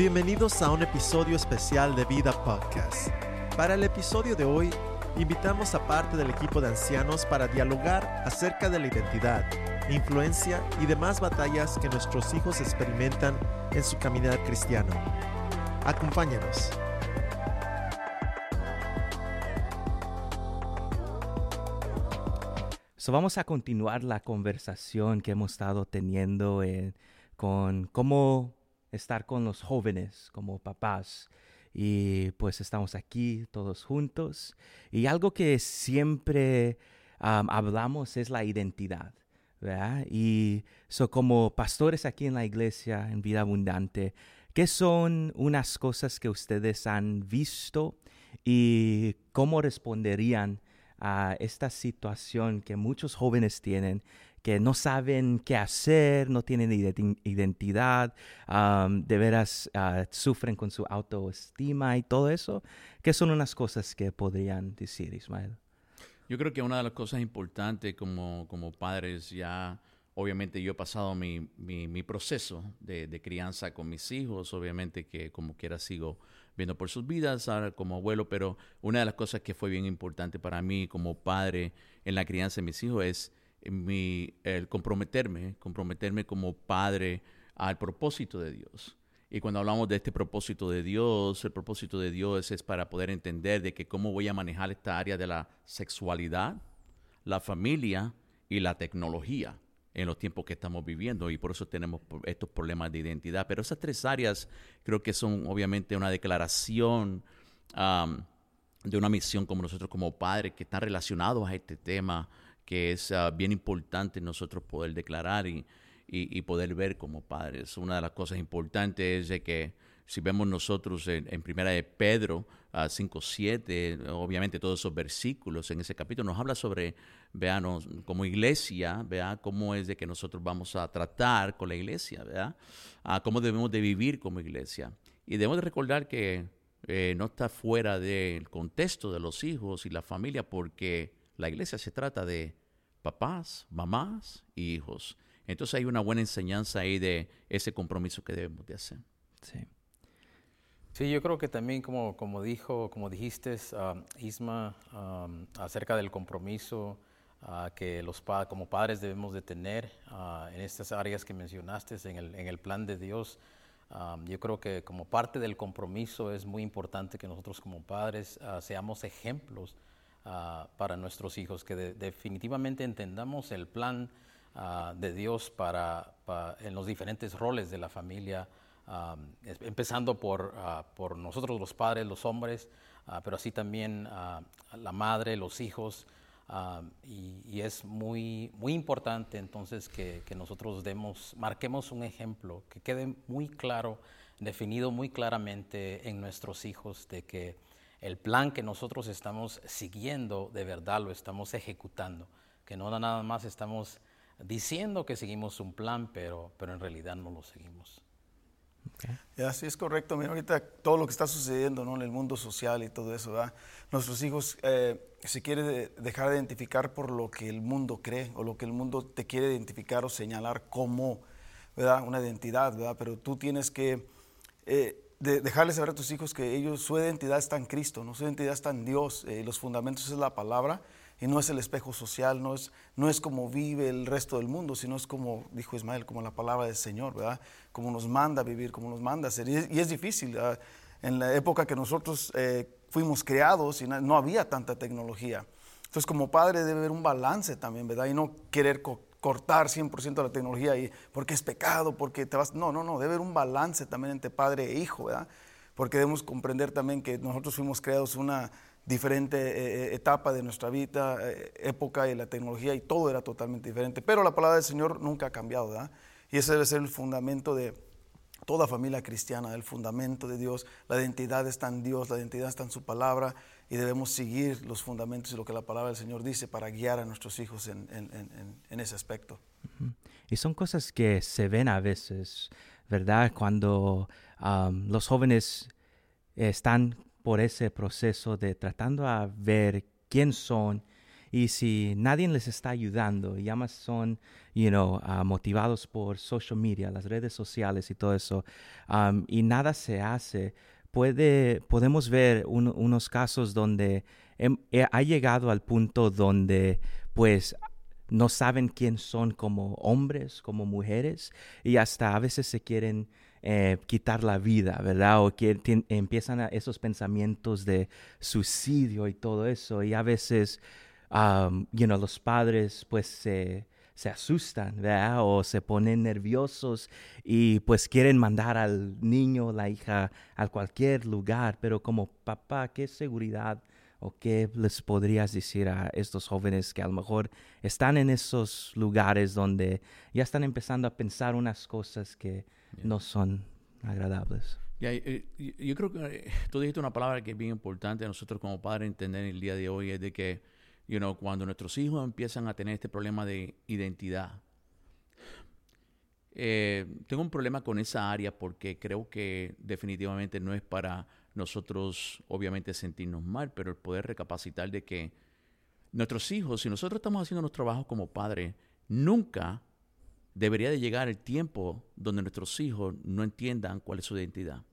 Bienvenidos a un episodio especial de Vida Podcast. Para el episodio de hoy, invitamos a parte del equipo de ancianos para dialogar acerca de la identidad, influencia y demás batallas que nuestros hijos experimentan en su caminar cristiano. Acompáñanos. Vamos a continuar la conversación que hemos estado teniendo con cómo estar con los jóvenes como papás. Y pues estamos aquí todos juntos. Y algo que siempre hablamos es la identidad. ¿verdad? Y so, como pastores aquí en la iglesia, en Vida Abundante, ¿qué son unas cosas que ustedes han visto y cómo responderían a esta situación que muchos jóvenes tienen que no saben qué hacer, no tienen identidad, de veras ah, sufren con su autoestima y todo eso, ¿qué son unas cosas que podrían decir, Ismael? Yo creo que una de las cosas importantes como, como padres ya, obviamente yo he pasado mi, mi, proceso de, de, crianza con mis hijos, obviamente que como quiera sigo viendo por sus vidas ahora como abuelo, pero una de las cosas que fue bien importante para mí como padre en la crianza de mis hijos es el comprometerme, comprometerme como padre al propósito de Dios. Y cuando hablamos de este propósito de Dios, el propósito de Dios es para poder entender de que cómo voy a manejar esta área de la sexualidad, la familia y la tecnología en los tiempos que estamos viviendo y por eso tenemos estos problemas de identidad. Pero esas tres áreas creo que son obviamente una declaración de una misión como nosotros como padres que están relacionados a este tema que es ah, bien importante nosotros poder declarar y, y, poder ver como padres. Una de las cosas importantes es de que si vemos nosotros en, primera de Pedro 5.7, ah, obviamente todos esos versículos en ese capítulo nos habla sobre, veanos, como iglesia, vea cómo es de que nosotros vamos a tratar con la iglesia, vea, ah, cómo debemos de vivir como iglesia. Y debemos de recordar que eh, no está fuera del contexto de los hijos y la familia porque la iglesia se trata de papás, mamás y hijos. Entonces hay una buena enseñanza ahí de ese compromiso que debemos de hacer. Sí. Sí, yo creo que también como, como dijo, como dijiste, um, Isma, um, acerca del compromiso uh, que los como padres debemos de tener uh, en estas áreas que mencionaste, en el, en el plan de Dios. Um, yo creo que como parte del compromiso es muy importante que nosotros como padres uh, seamos ejemplos Ah, para nuestros hijos, que definitivamente entendamos el plan ah, de Dios para, en los diferentes roles de la familia, ah, empezando por, por, nosotros los padres, los hombres, pero así también la madre, los hijos. Y, es muy, muy importante entonces que, que, nosotros demos, marquemos un ejemplo, que quede muy claro, definido muy claramente en nuestros hijos de que el plan que nosotros estamos siguiendo, de verdad lo estamos ejecutando, que no nada más estamos diciendo que seguimos un plan, pero, pero en realidad no lo seguimos. Así es correcto. Mira, ahorita todo lo que está sucediendo ¿no? en el mundo social y todo eso, ¿verdad? nuestros hijos eh, se quieren dejar de identificar por lo que el mundo cree o lo que el mundo te quiere identificar o señalar como ¿verdad? una identidad, ¿verdad? pero tú tienes que eh, de dejarles saber a tus hijos que ellos, su identidad está en Cristo, ¿no? su identidad está en Dios, eh, los fundamentos es la palabra y no es el espejo social, no es, no es como vive el resto del mundo, sino es como, dijo Ismael, como la palabra del Señor, ¿verdad? Como nos manda vivir, como nos manda a ser. Y es, difícil. En la época que nosotros eh, fuimos creados y no, había tanta tecnología. Entonces, como padre debe haber un balance también, ¿verdad? Y no querer cortar 100% la tecnología y porque es pecado, porque te vas... No, no, no, debe haber un balance también entre padre e hijo, ¿verdad? Porque debemos comprender también que nosotros fuimos creados una diferente eh, eh, etapa de nuestra vida, eh, época y la tecnología y todo era totalmente diferente. Pero la palabra del Señor nunca ha cambiado, ¿verdad? Y ese debe ser el fundamento de toda familia cristiana, el fundamento de Dios. La identidad está en Dios, la identidad está en su palabra y debemos seguir los fundamentos y lo que la palabra del Señor dice para guiar a nuestros hijos en, ese aspecto. Y son cosas que se ven a veces, ¿verdad? Cuando los jóvenes están por ese proceso de tratando a ver quién son Y si nadie les está ayudando, y más son, you know, ah, motivados por social media, las redes sociales y todo eso, um, y nada se hace, puede, podemos ver unos casos donde ha llegado al punto donde, pues, no saben quién son como hombres, como mujeres, y hasta a veces se quieren eh, quitar la vida, ¿verdad? O empiezan esos pensamientos de suicidio y todo eso, y a veces, um, los padres pues se, se asustan, ¿verdad? O se ponen nerviosos y pues quieren mandar al niño, la hija, a cualquier lugar, pero como papá, ¿qué seguridad ¿O qué les podrías decir a estos jóvenes que a lo mejor están en esos lugares donde ya están empezando a pensar unas cosas que no son agradables? yo creo que eh, tú dijiste una palabra que es bien importante a nosotros como padres entender el día de hoy, es de que you know, cuando nuestros hijos empiezan a tener este problema de identidad, eh, tengo un problema con esa área porque creo que definitivamente no es para nosotros obviamente sentirnos mal, pero el poder recapacitar de que nuestros hijos, si nosotros estamos haciendo nuestro trabajo como padres, nunca debería de llegar el tiempo donde nuestros hijos no entiendan cuál es su identidad.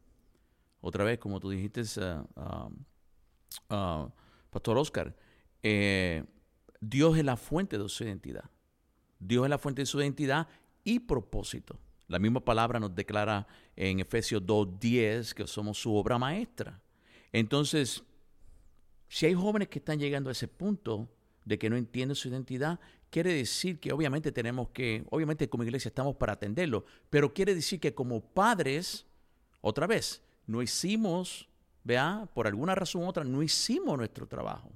Otra vez, como tú dijiste, uh, uh, Pastor Oscar, eh, Dios es la fuente de su identidad. Dios es la fuente de su identidad y propósito. La misma palabra nos declara en Efesios 2.10 que somos su obra maestra. Entonces, si hay jóvenes que están llegando a ese punto de que no entienden su identidad, quiere decir que obviamente tenemos que, obviamente como iglesia estamos para atenderlo, pero quiere decir que como padres, otra vez, no hicimos, vea, por alguna razón u otra, no hicimos nuestro trabajo.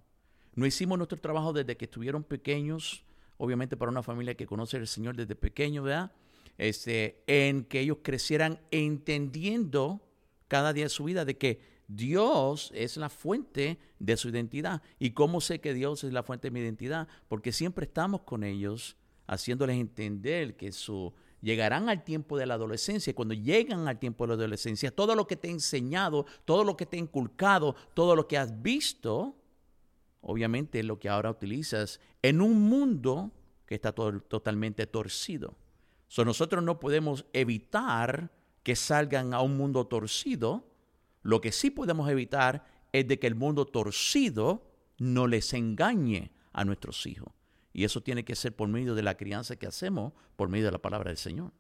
No hicimos nuestro trabajo desde que estuvieron pequeños, obviamente para una familia que conoce al Señor desde pequeño, ¿verdad? este, en que ellos crecieran entendiendo cada día de su vida de que Dios es la fuente de su identidad. ¿Y cómo sé que Dios es la fuente de mi identidad? Porque siempre estamos con ellos haciéndoles entender que su, llegarán al tiempo de la adolescencia. Cuando llegan al tiempo de la adolescencia, todo lo que te he enseñado, todo lo que te he inculcado, todo lo que has visto, obviamente es lo que ahora utilizas en un mundo que está totalmente torcido. So, nosotros no podemos evitar que salgan a un mundo torcido. Lo que sí podemos evitar es de que el mundo torcido no les engañe a nuestros hijos. Y eso tiene que ser por medio de la crianza que hacemos, por medio de la palabra del Señor.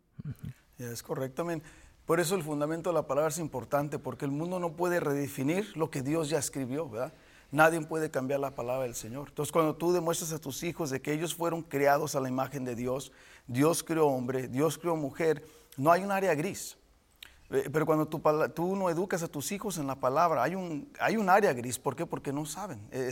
Es correctamente. Por eso el fundamento de la palabra es importante, porque el mundo no puede redefinir lo que Dios ya escribió, ¿verdad? Nadie puede cambiar la palabra del Señor. Entonces, cuando tú demuestras a tus hijos de que ellos fueron creados a la imagen de Dios, Dios creó hombre, Dios creó mujer, no hay un área gris. Eh, pero cuando tú, no educas a tus hijos en la palabra, hay un, hay un área gris. ¿Por qué? Porque no saben. Eh,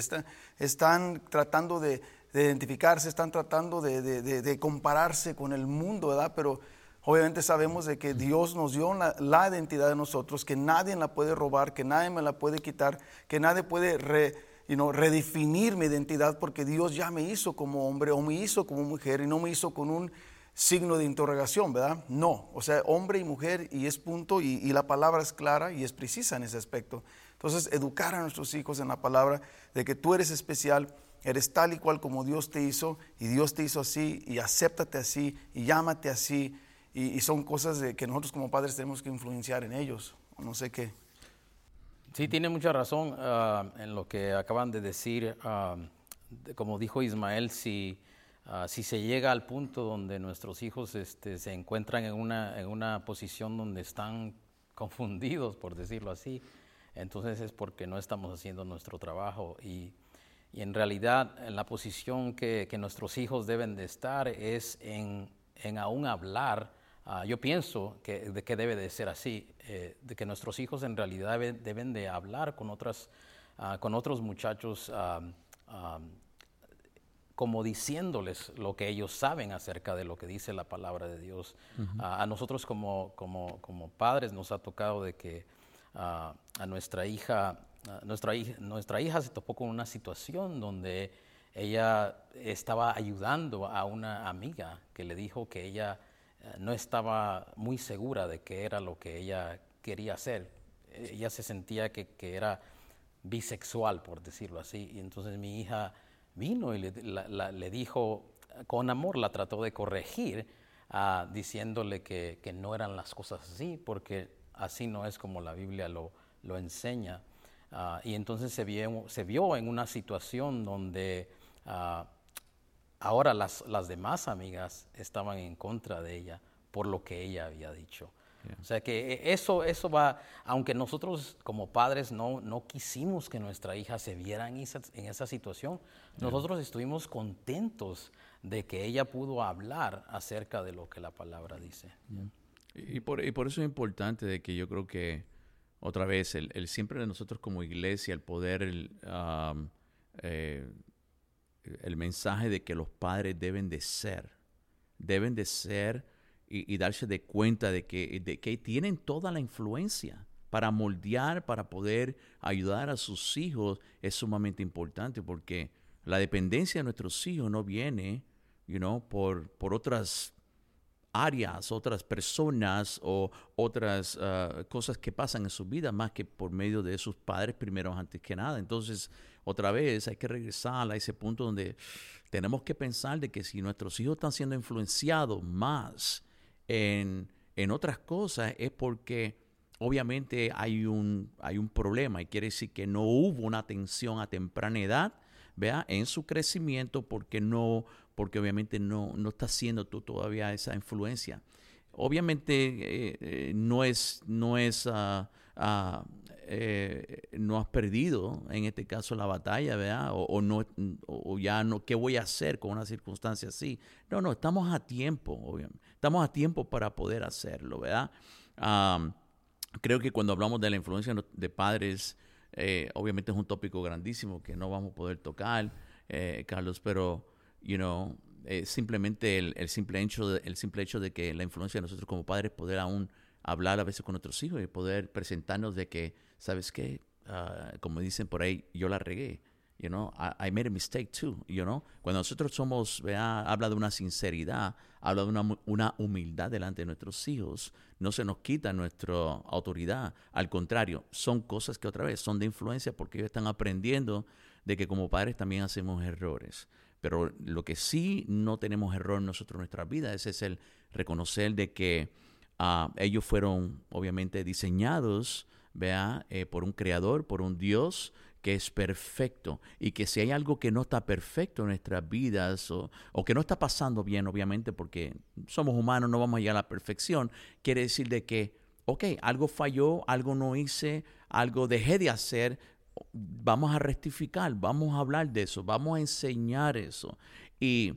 están tratando de, identificarse, están tratando de, compararse con el mundo, ¿verdad? Pero obviamente sabemos de que Dios nos dio la, identidad de nosotros, que nadie la puede robar, que nadie me la puede quitar, que nadie puede redefinir mi identidad porque Dios ya me hizo como hombre o me hizo como mujer y no me hizo con un signo de interrogación, ¿verdad? No, o sea, hombre y mujer y es punto y, la palabra es clara y es precisa en ese aspecto. Entonces, educar a nuestros hijos en la palabra de que tú eres especial, eres tal y cual como Dios te hizo y Dios te hizo así y acéptate así y llámate así y, son cosas de que nosotros como padres tenemos que influenciar en ellos. No sé qué. Sí, tiene mucha razón ah, en lo que acaban de decir. Ah, como dijo Ismael, si Ah, si se llega al punto donde nuestros hijos este, se encuentran en una, en una posición donde están confundidos, por decirlo así, entonces es porque no estamos haciendo nuestro trabajo. Y, y en realidad en la posición que, que, nuestros hijos deben de estar es en, en aún hablar. Uh, yo pienso que, de que debe de ser así, eh, de que nuestros hijos en realidad deben, deben de hablar con, otras, uh, con otros muchachos como diciéndoles lo que ellos saben acerca de lo que dice la palabra de Dios. a, nosotros como, como, como, padres nos ha tocado de que a nuestra hija, nuestra hija, nuestra hija se topó con una situación donde ella estaba ayudando a una amiga que le dijo que ella no estaba muy segura de qué era lo que ella quería hacer. Ella se sentía que, que era bisexual, por decirlo así, y entonces mi hija vino y le, dijo, con amor la trató de corregir, ah, diciéndole que, no eran las cosas así, porque así no es como la Biblia lo, enseña. Ah, y entonces se vio, se vio en una situación donde ah, ahora las, las demás amigas estaban en contra de ella por lo que ella había dicho. O sea que eh, eso, eso va, aunque nosotros como padres no, no quisimos que nuestra hija se viera en esa, en esa situación, nosotros estuvimos contentos de que ella pudo hablar acerca de lo que la palabra dice. Y, por, y por eso es importante de que yo creo que, otra vez, el, el siempre de nosotros como iglesia, el poder, el, eh, el mensaje de que los padres deben de ser, deben de ser y, darse de cuenta de que, de que tienen toda la influencia para moldear, para poder ayudar a sus hijos, es sumamente importante porque la dependencia de nuestros hijos no viene, you know, por, por otras áreas, otras personas o otras uh, cosas que pasan en su vida más que por medio de sus padres primero antes que nada. Entonces, otra vez hay que regresar a ese punto donde tenemos que pensar de que si nuestros hijos están siendo influenciados más en, en otras cosas es porque obviamente hay un, hay un problema y quiere decir que no hubo una atención a temprana edad vea en su crecimiento porque no porque obviamente no, no está haciendo tú todavía esa influencia obviamente eh, eh, no es no es ah, eh, no has perdido en este caso la batalla, ¿verdad? O, no, o ya no, ¿qué voy a hacer con una circunstancia así? No, no, estamos a tiempo, obviamente. Estamos a tiempo para poder hacerlo, ¿verdad? creo que cuando hablamos de la influencia de padres, obviamente es un tópico grandísimo que no vamos a poder tocar, Carlos, pero, you know, simplemente el, simple hecho de, el simple hecho de que la influencia de nosotros como padres, poder aún hablar a veces con nuestros hijos y poder presentarnos de que ¿sabes qué? Ah, como dicen por ahí, yo la regué. You know, I, made a mistake too, you know. Cuando nosotros somos, vea, habla de una sinceridad, habla de una, una, humildad delante de nuestros hijos, no se nos quita nuestra autoridad. Al contrario, son cosas que otra vez son de influencia porque ellos están aprendiendo de que como padres también hacemos errores. Pero lo que sí no tenemos error nosotros en nuestra vida ese es el reconocer de que ah, ellos fueron obviamente diseñados vea, eh, por un creador, por un Dios que es perfecto. Y que si hay algo que no está perfecto en nuestras vidas o, que no está pasando bien, obviamente, porque somos humanos, no vamos a llegar a la perfección, quiere decir de que, ok, algo falló, algo no hice, algo dejé de hacer, vamos a rectificar, vamos a hablar de eso, vamos a enseñar eso. Y,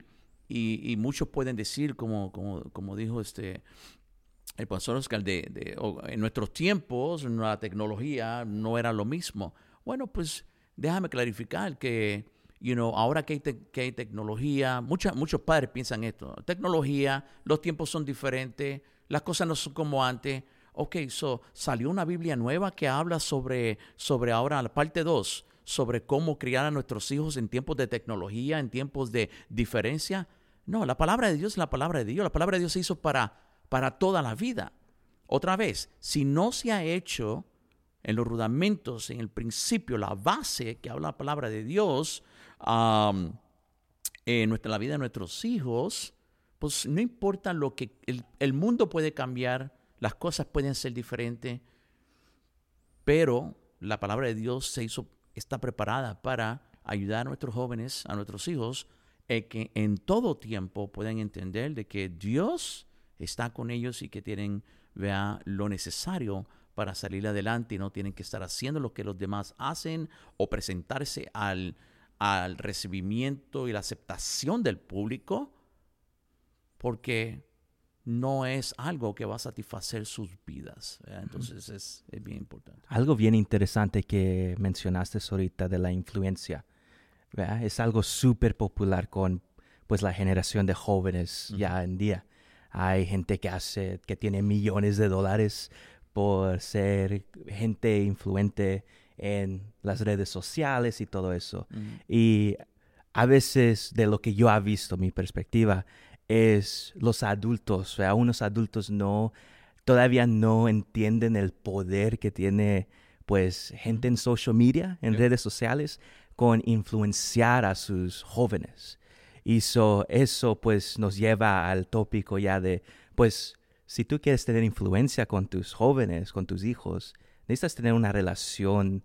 y, muchos pueden decir, como, como, como dijo este el profesor Oscar, de, en nuestros tiempos la tecnología no era lo mismo. Bueno, pues déjame clarificar que, you know, ahora que hay, que hay tecnología, muchos padres piensan esto, tecnología, los tiempos son diferentes, las cosas no son como antes. Ok, so, salió una Biblia nueva que habla sobre, sobre ahora la parte 2, sobre cómo criar a nuestros hijos en tiempos de tecnología, en tiempos de diferencia. No, la palabra de Dios es la palabra de Dios. La palabra de Dios se hizo para para toda la vida. Otra vez, si no se ha hecho en los rudamentos, en el principio, la base que habla la palabra de Dios en nuestra, la vida de nuestros hijos, pues no importa lo que el, mundo puede cambiar, las cosas pueden ser diferentes, pero la palabra de Dios se hizo, está preparada para ayudar a nuestros jóvenes, a nuestros hijos, que en todo tiempo puedan entender de que Dios está con ellos y que tienen vea, lo necesario para salir adelante y no tienen que estar haciendo lo que los demás hacen o presentarse al, al recibimiento y la aceptación del público, porque no es algo que va a satisfacer sus vidas. Entonces es, es, bien importante. Algo bien interesante que mencionaste ahorita de la influencia. Es algo súper popular con pues la generación de jóvenes ya en día. Hay gente que hace, que tiene millones de dólares por ser gente influente en las redes sociales y todo eso. Y a veces de lo que yo he visto, mi perspectiva, es los adultos, o sea, unos adultos no, todavía no entienden el poder que tiene pues gente en social media, en redes sociales, con influenciar a sus jóvenes. Y eso pues nos lleva al tópico ya de, pues, si tú quieres tener influencia con tus jóvenes, con tus hijos, necesitas tener una relación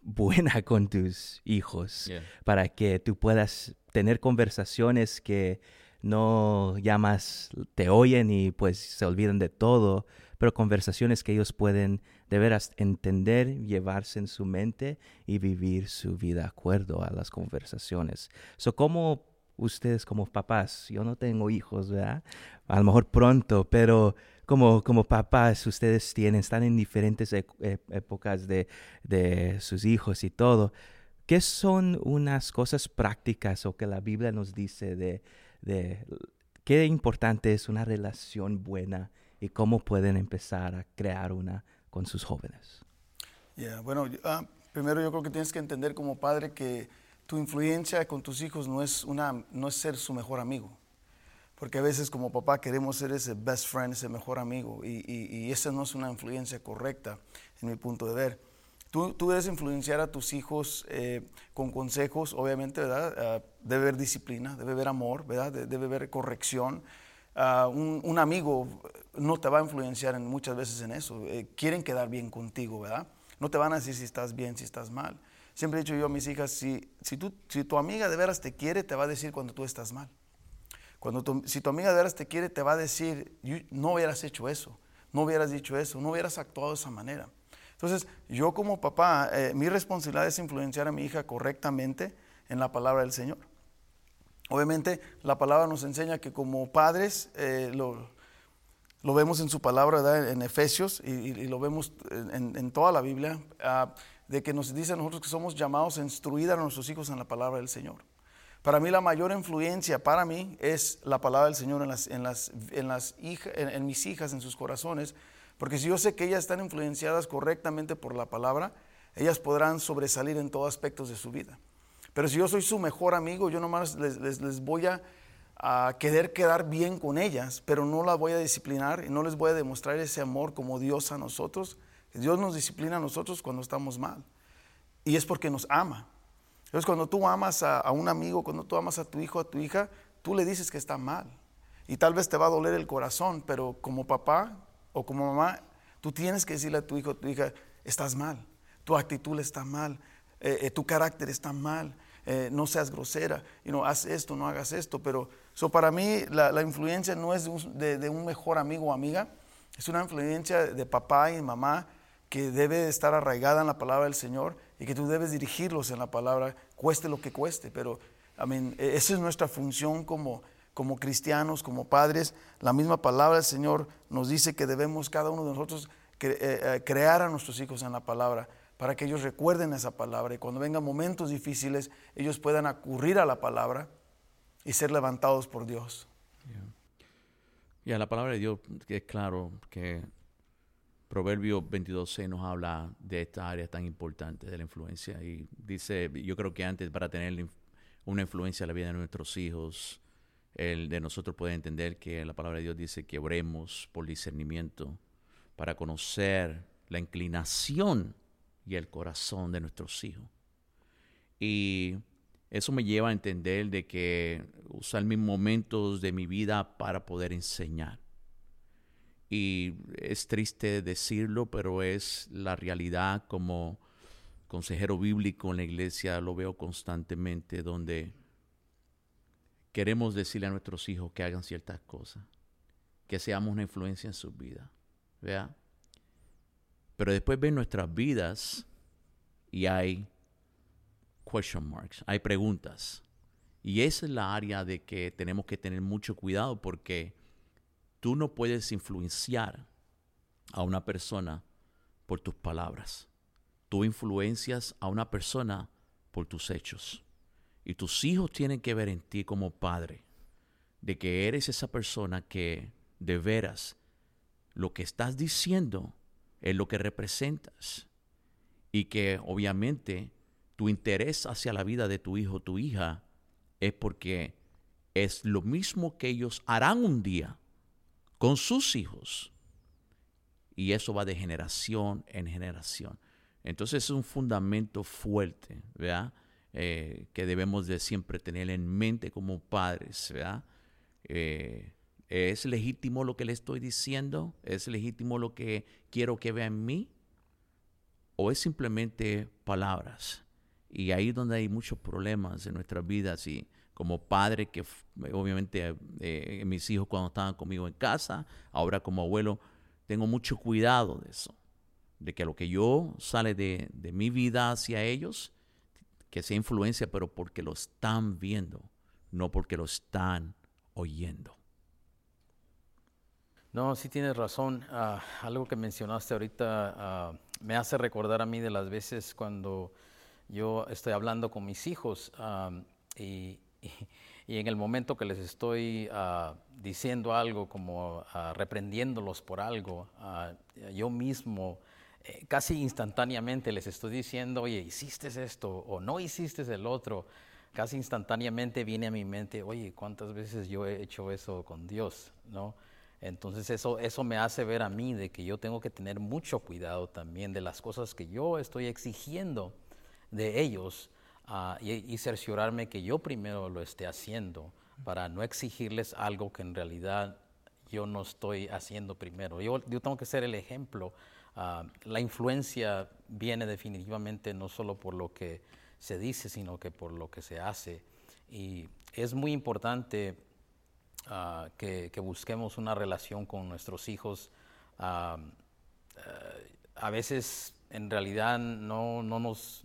buena con tus hijos para que tú puedas tener conversaciones que no llamas, te oyen y pues se olvidan de todo, pero conversaciones que ellos pueden de veras entender, llevarse en su mente y vivir su vida de acuerdo a las conversaciones. So, ¿Cómo ustedes como papás, yo no tengo hijos, ¿verdad? A lo mejor pronto, pero como, como papás ustedes tienen, están en diferentes e, épocas de, de sus hijos y todo. ¿Qué son unas cosas prácticas o que la Biblia nos dice de, de qué importante es una relación buena y cómo pueden empezar a crear una con sus jóvenes? bueno, ah, primero yo creo que tienes que entender como padre que tu influencia con tus hijos no es, una, no es ser su mejor amigo. Porque a veces como papá queremos ser ese best friend, ese mejor amigo, y, y, esa no es una influencia correcta en mi punto de ver. Tú, debes influenciar a tus hijos eh, con consejos, obviamente, ¿verdad? Ah, debe haber disciplina, debe haber amor, ¿verdad? debe haber corrección. Ah, un, amigo no te va a influenciar en, muchas veces en eso. Eh, quieren quedar bien contigo, ¿verdad? No te van a decir si estás bien, si estás mal. Siempre he dicho yo a mis hijas, si tu amiga de veras te quiere, te va a decir cuando tú estás mal. Cuando si tu amiga de veras te quiere, te va a decir, no hubieras hecho eso, no hubieras dicho eso, no hubieras actuado de esa manera. Entonces, yo como papá, eh, mi responsabilidad es influenciar a mi hija correctamente en la palabra del Señor. Obviamente la palabra nos enseña que como padres, eh, lo, vemos en su palabra en Efesios y, lo vemos en, toda la Biblia, ah, de que nos dice a nosotros que somos llamados a instruir a nuestros hijos en la palabra del Señor. Para mí la mayor influencia para mí es la palabra del Señor en, las, en, en mis hijas, en sus corazones, porque si yo sé que ellas están influenciadas correctamente por la palabra, ellas podrán sobresalir en todos aspectos de su vida. Pero si yo soy su mejor amigo, yo nomás les, les, voy a, querer quedar bien con ellas, pero no las voy a disciplinar y no les voy a demostrar ese amor como Dios a nosotros. Dios nos disciplina a nosotros cuando estamos mal. Y es porque nos ama. Entonces cuando tú amas a, a un amigo, cuando tú amas a tu hijo, a tu hija, tú le dices que está mal. Y tal vez te va a doler el corazón, pero como papá o como mamá, tú tienes que decirle a tu hijo, tu hija, estás mal, tu actitud está mal, eh, eh, tu carácter está mal, eh, no seas grosera, y no haz esto, no hagas esto. Pero so para mí la, influencia no es de un, mejor amigo o amiga, es una influencia de papá y mamá que debe estar arraigada en la palabra del Señor y que tú debes dirigirlos en la palabra, cueste lo que cueste. Pero I e, esa es nuestra función como, como cristianos, como padres. La misma palabra del Señor nos dice que debemos cada uno de nosotros eh, crear a nuestros hijos en la palabra para que ellos recuerden esa palabra y cuando vengan momentos difíciles ellos puedan acudir a la palabra y ser levantados por Dios. Y a la palabra de Dios es claro que Proverbio 22.6 nos habla de esta área tan importante de la influencia y dice, yo creo que antes para tener una influencia en la vida de nuestros hijos, el de nosotros puede entender que la palabra de Dios dice que oremos por discernimiento para conocer la inclinación y el corazón de nuestros hijos. Y eso me lleva a entender de que usar mis momentos de mi vida para poder enseñar. Y es triste decirlo, pero es la realidad como consejero bíblico en la iglesia, lo veo constantemente, donde queremos decirle a nuestros hijos que hagan ciertas cosas, que seamos una influencia en sus vidas. ¿Vea? Pero después ven nuestras vidas y hay question marks, hay preguntas. Y esa es la área de que tenemos que tener mucho cuidado porque tú no puedes influenciar a una persona por tus palabras. Tú influencias a una persona por tus hechos. Y tus hijos tienen que ver en ti como padre de que eres esa persona que de veras lo que estás diciendo es lo que representas y que obviamente tu interés hacia la vida de tu hijo o tu hija es porque es lo mismo que ellos harán un día con sus hijos. Y eso va de generación en generación. Entonces es un fundamento fuerte, ¿verdad? Eh, que debemos de siempre tener en mente como padres, ¿verdad? Eh, ¿Es legítimo lo que le estoy diciendo? ¿Es legítimo lo que quiero que vea en mí? ¿O es simplemente palabras? Y ahí es donde hay muchos problemas en nuestras vidas y como padre que obviamente eh, mis hijos cuando estaban conmigo en casa, ahora como abuelo, tengo mucho cuidado de eso, de que lo que yo sale de, de mi vida hacia ellos, que sea influencia, pero porque lo están viendo, no porque lo están oyendo. No, sí tienes razón. Ah, algo que mencionaste ahorita ah, me hace recordar a mí de las veces cuando yo estoy hablando con mis hijos ah, y, en el momento que les estoy diciendo algo, como reprendiéndolos por algo, yo mismo casi instantáneamente les estoy diciendo, oye, hiciste esto o no hiciste el otro. Casi instantáneamente viene a mi mente, oye, ¿cuántas veces yo he hecho eso con Dios? ¿No? Entonces eso, eso me hace ver a mí de que yo tengo que tener mucho cuidado también de las cosas que yo estoy exigiendo de ellos ah, y, cerciorarme que yo primero lo esté haciendo para no exigirles algo que en realidad yo no estoy haciendo primero. Yo tengo que ser el ejemplo. Ah, la influencia viene definitivamente no solo por lo que se dice, sino que por lo que se hace. Y es muy importante Ah, que, busquemos una relación con nuestros hijos. Ah, eh, a veces en realidad no, no, nos,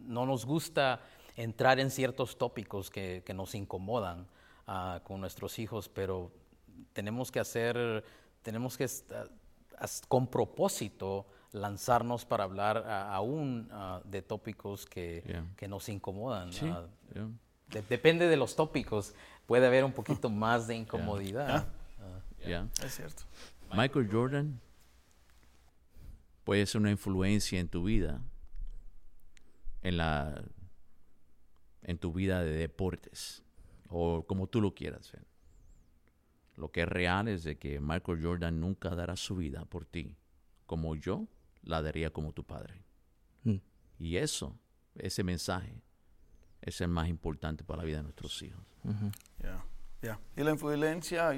no nos gusta entrar en ciertos tópicos que, que nos incomodan con nuestros hijos, pero tenemos que hacer, tenemos que con propósito lanzarnos para hablar aún de tópicos que, que, nos incomodan. depende de los tópicos puede haber un poquito más de incomodidad. Ah. Es cierto. Michael Jordan puede ser una influencia en tu vida, en la en tu vida de deportes o como tú lo quieras ver. Lo que es real es de que Michael Jordan nunca dará su vida por ti, como yo la daría como tu padre. Mm. Y eso, ese mensaje, es el más importante para la vida de nuestros hijos. Y la influencia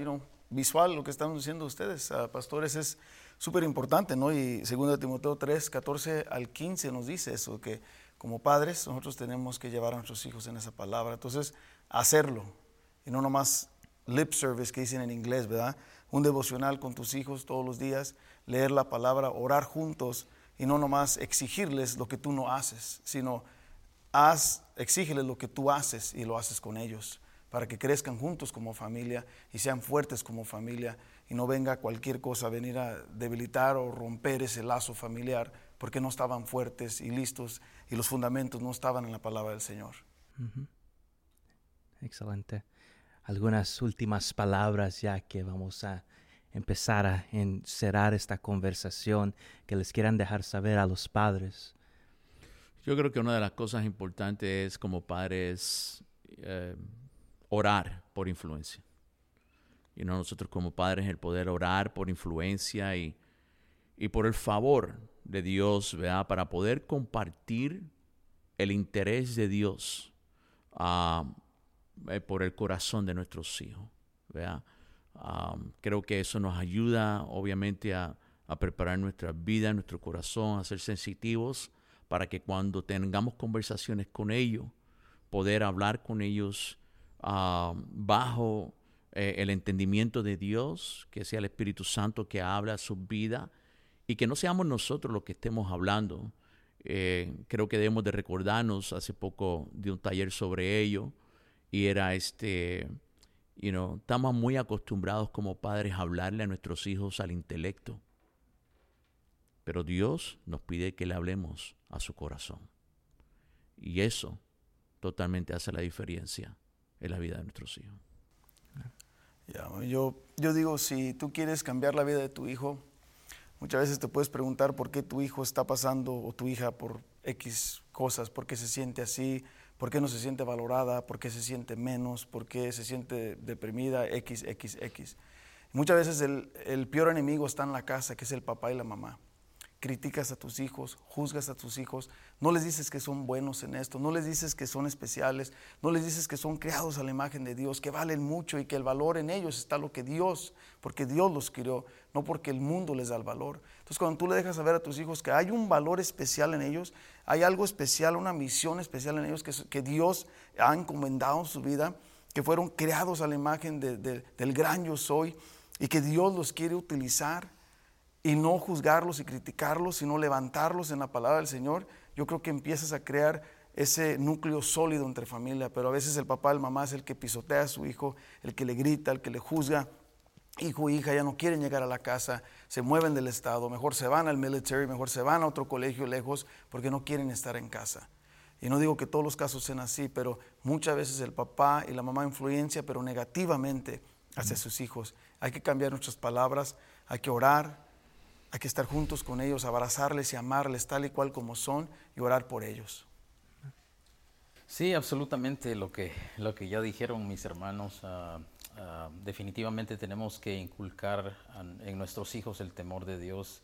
visual, lo que están diciendo ustedes, uh, pastores, es súper importante, ¿no? Y 2 Timoteo 3, 14 al 15 nos dice eso, que como padres nosotros tenemos que llevar a nuestros hijos en esa palabra. Entonces, hacerlo, y no nomás lip service que dicen en inglés, ¿verdad? Un devocional con tus hijos todos los días, leer la palabra, orar juntos y no nomás exigirles lo que tú no haces, sino haz, exígeles lo que tú haces y lo haces con ellos para que crezcan juntos como familia y sean fuertes como familia y no venga cualquier cosa a venir a debilitar o romper ese lazo familiar porque no estaban fuertes y listos y los fundamentos no estaban en la palabra del Señor. Excelente. Algunas últimas palabras ya que vamos a empezar a encerrar esta conversación que les quieran dejar saber a los padres. Yo creo que una de las cosas importantes como padres eh, orar por influencia. Y nosotros como padres el poder orar por influencia y, y por el favor de Dios, ¿verdad? Para poder compartir el interés de Dios ah, eh, por el corazón de nuestros hijos, creo que eso nos ayuda, obviamente, a, preparar nuestra vida, nuestro corazón, a ser sensitivos para que cuando tengamos conversaciones con ellos, poder hablar con ellos bajo eh, el entendimiento de Dios, que sea el Espíritu Santo que habla su vida y que no seamos nosotros los que estemos hablando. Eh, creo que debemos de recordarnos, hace poco de un taller sobre ello, y era este, you know, estamos muy acostumbrados como padres a hablarle a nuestros hijos al intelecto, pero Dios nos pide que le hablemos a su corazón. Y eso totalmente hace la diferencia en la vida de nuestros hijos. yo, yo digo, si tú quieres cambiar la vida de tu hijo, muchas veces te puedes preguntar por qué tu hijo está pasando o tu hija por X cosas, por qué se siente así, por qué no se siente valorada, por qué se siente menos, por qué se siente deprimida, X, X, X. Muchas veces el, el peor enemigo está en la casa, que es el papá y la mamá. Criticas a tus hijos, juzgas a tus hijos, no les dices que son buenos en esto, no les dices que son especiales, no les dices que son creados a la imagen de Dios, que valen mucho y que el valor en ellos está lo que Dios, porque Dios los crió, no porque el mundo les da el valor. Entonces cuando tú le dejas saber a tus hijos que hay un valor especial en ellos, hay algo especial, una misión especial en ellos que, Dios ha encomendado en su vida, que fueron creados a la imagen del gran yo soy y que Dios los quiere utilizar y no juzgarlos y criticarlos, sino levantarlos en la palabra del Señor, yo creo que empiezas a crear ese núcleo sólido entre familia, pero a veces el papá, el mamá es el que pisotea a su hijo, el que le grita, el que le juzga. Hijo e hija ya no quieren llegar a la casa, se mueven del estado, mejor se van al military, mejor se van a otro colegio lejos porque no quieren estar en casa. Y no digo que todos los casos sean así, pero muchas veces el papá y la mamá influencia, pero negativamente hacia sus hijos. Hay que cambiar nuestras palabras, hay que orar, hay que estar juntos con ellos, abrazarles y amarles tal y cual como son y orar por ellos. Sí, absolutamente lo que, lo que ya dijeron mis hermanos. Ah, ah, definitivamente tenemos que inculcar en nuestros hijos el temor de Dios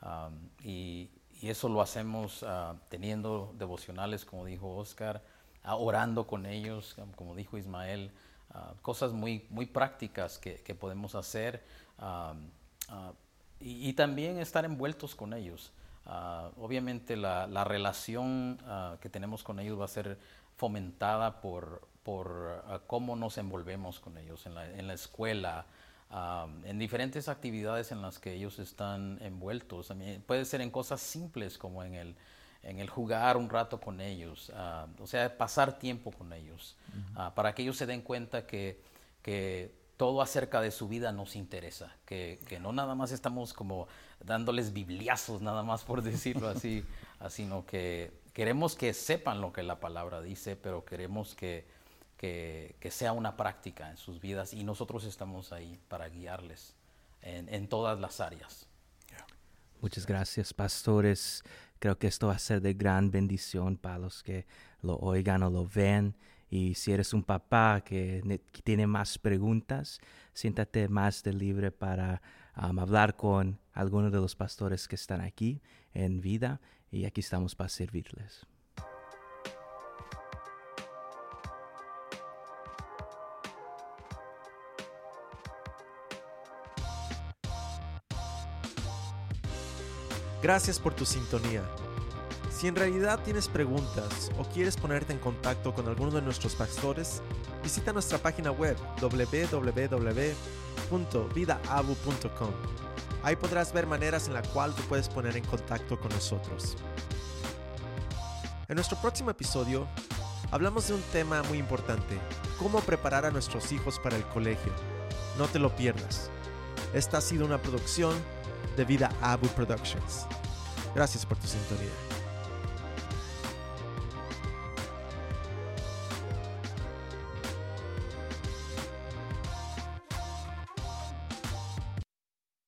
ah, y, eso lo hacemos teniendo devocionales, como dijo Oscar, orando con ellos, como dijo Ismael, cosas muy, muy prácticas que, que podemos hacer y, también estar envueltos con ellos. Ah, obviamente la, la relación ah, que tenemos con ellos va a ser fomentada por, por ah, cómo nos envolvemos con ellos en la, en la escuela, en diferentes actividades en las que ellos están envueltos. puede ser en cosas simples como en el, en el jugar un rato con ellos, o sea, pasar tiempo con ellos, para que ellos se den cuenta que, que todo acerca de su vida nos interesa, que, no nada más estamos como dándoles bibliazos, nada más por decirlo así, sino que queremos que sepan lo que la palabra dice, pero queremos que, que, sea una práctica en sus vidas y nosotros estamos ahí para guiarles en, en todas las áreas. Muchas gracias, pastores. Creo que esto va a ser de gran bendición para los que lo oigan o lo ven. Y si eres un papá que, tiene más preguntas, siéntate más de libre para hablar con algunos de los pastores que están aquí en vida y aquí estamos para servirles. Gracias por tu sintonía. Si en realidad tienes preguntas o quieres ponerte en contacto con alguno de nuestros pastores, visita nuestra página web www.vidaabu.com. Ahí podrás ver maneras en la cual tú puedes poner en contacto con nosotros. En nuestro próximo episodio hablamos de un tema muy importante, cómo preparar a nuestros hijos para el colegio. No te lo pierdas. Esta ha sido una producción de Vida Abu Productions. Gracias por tu sintonía.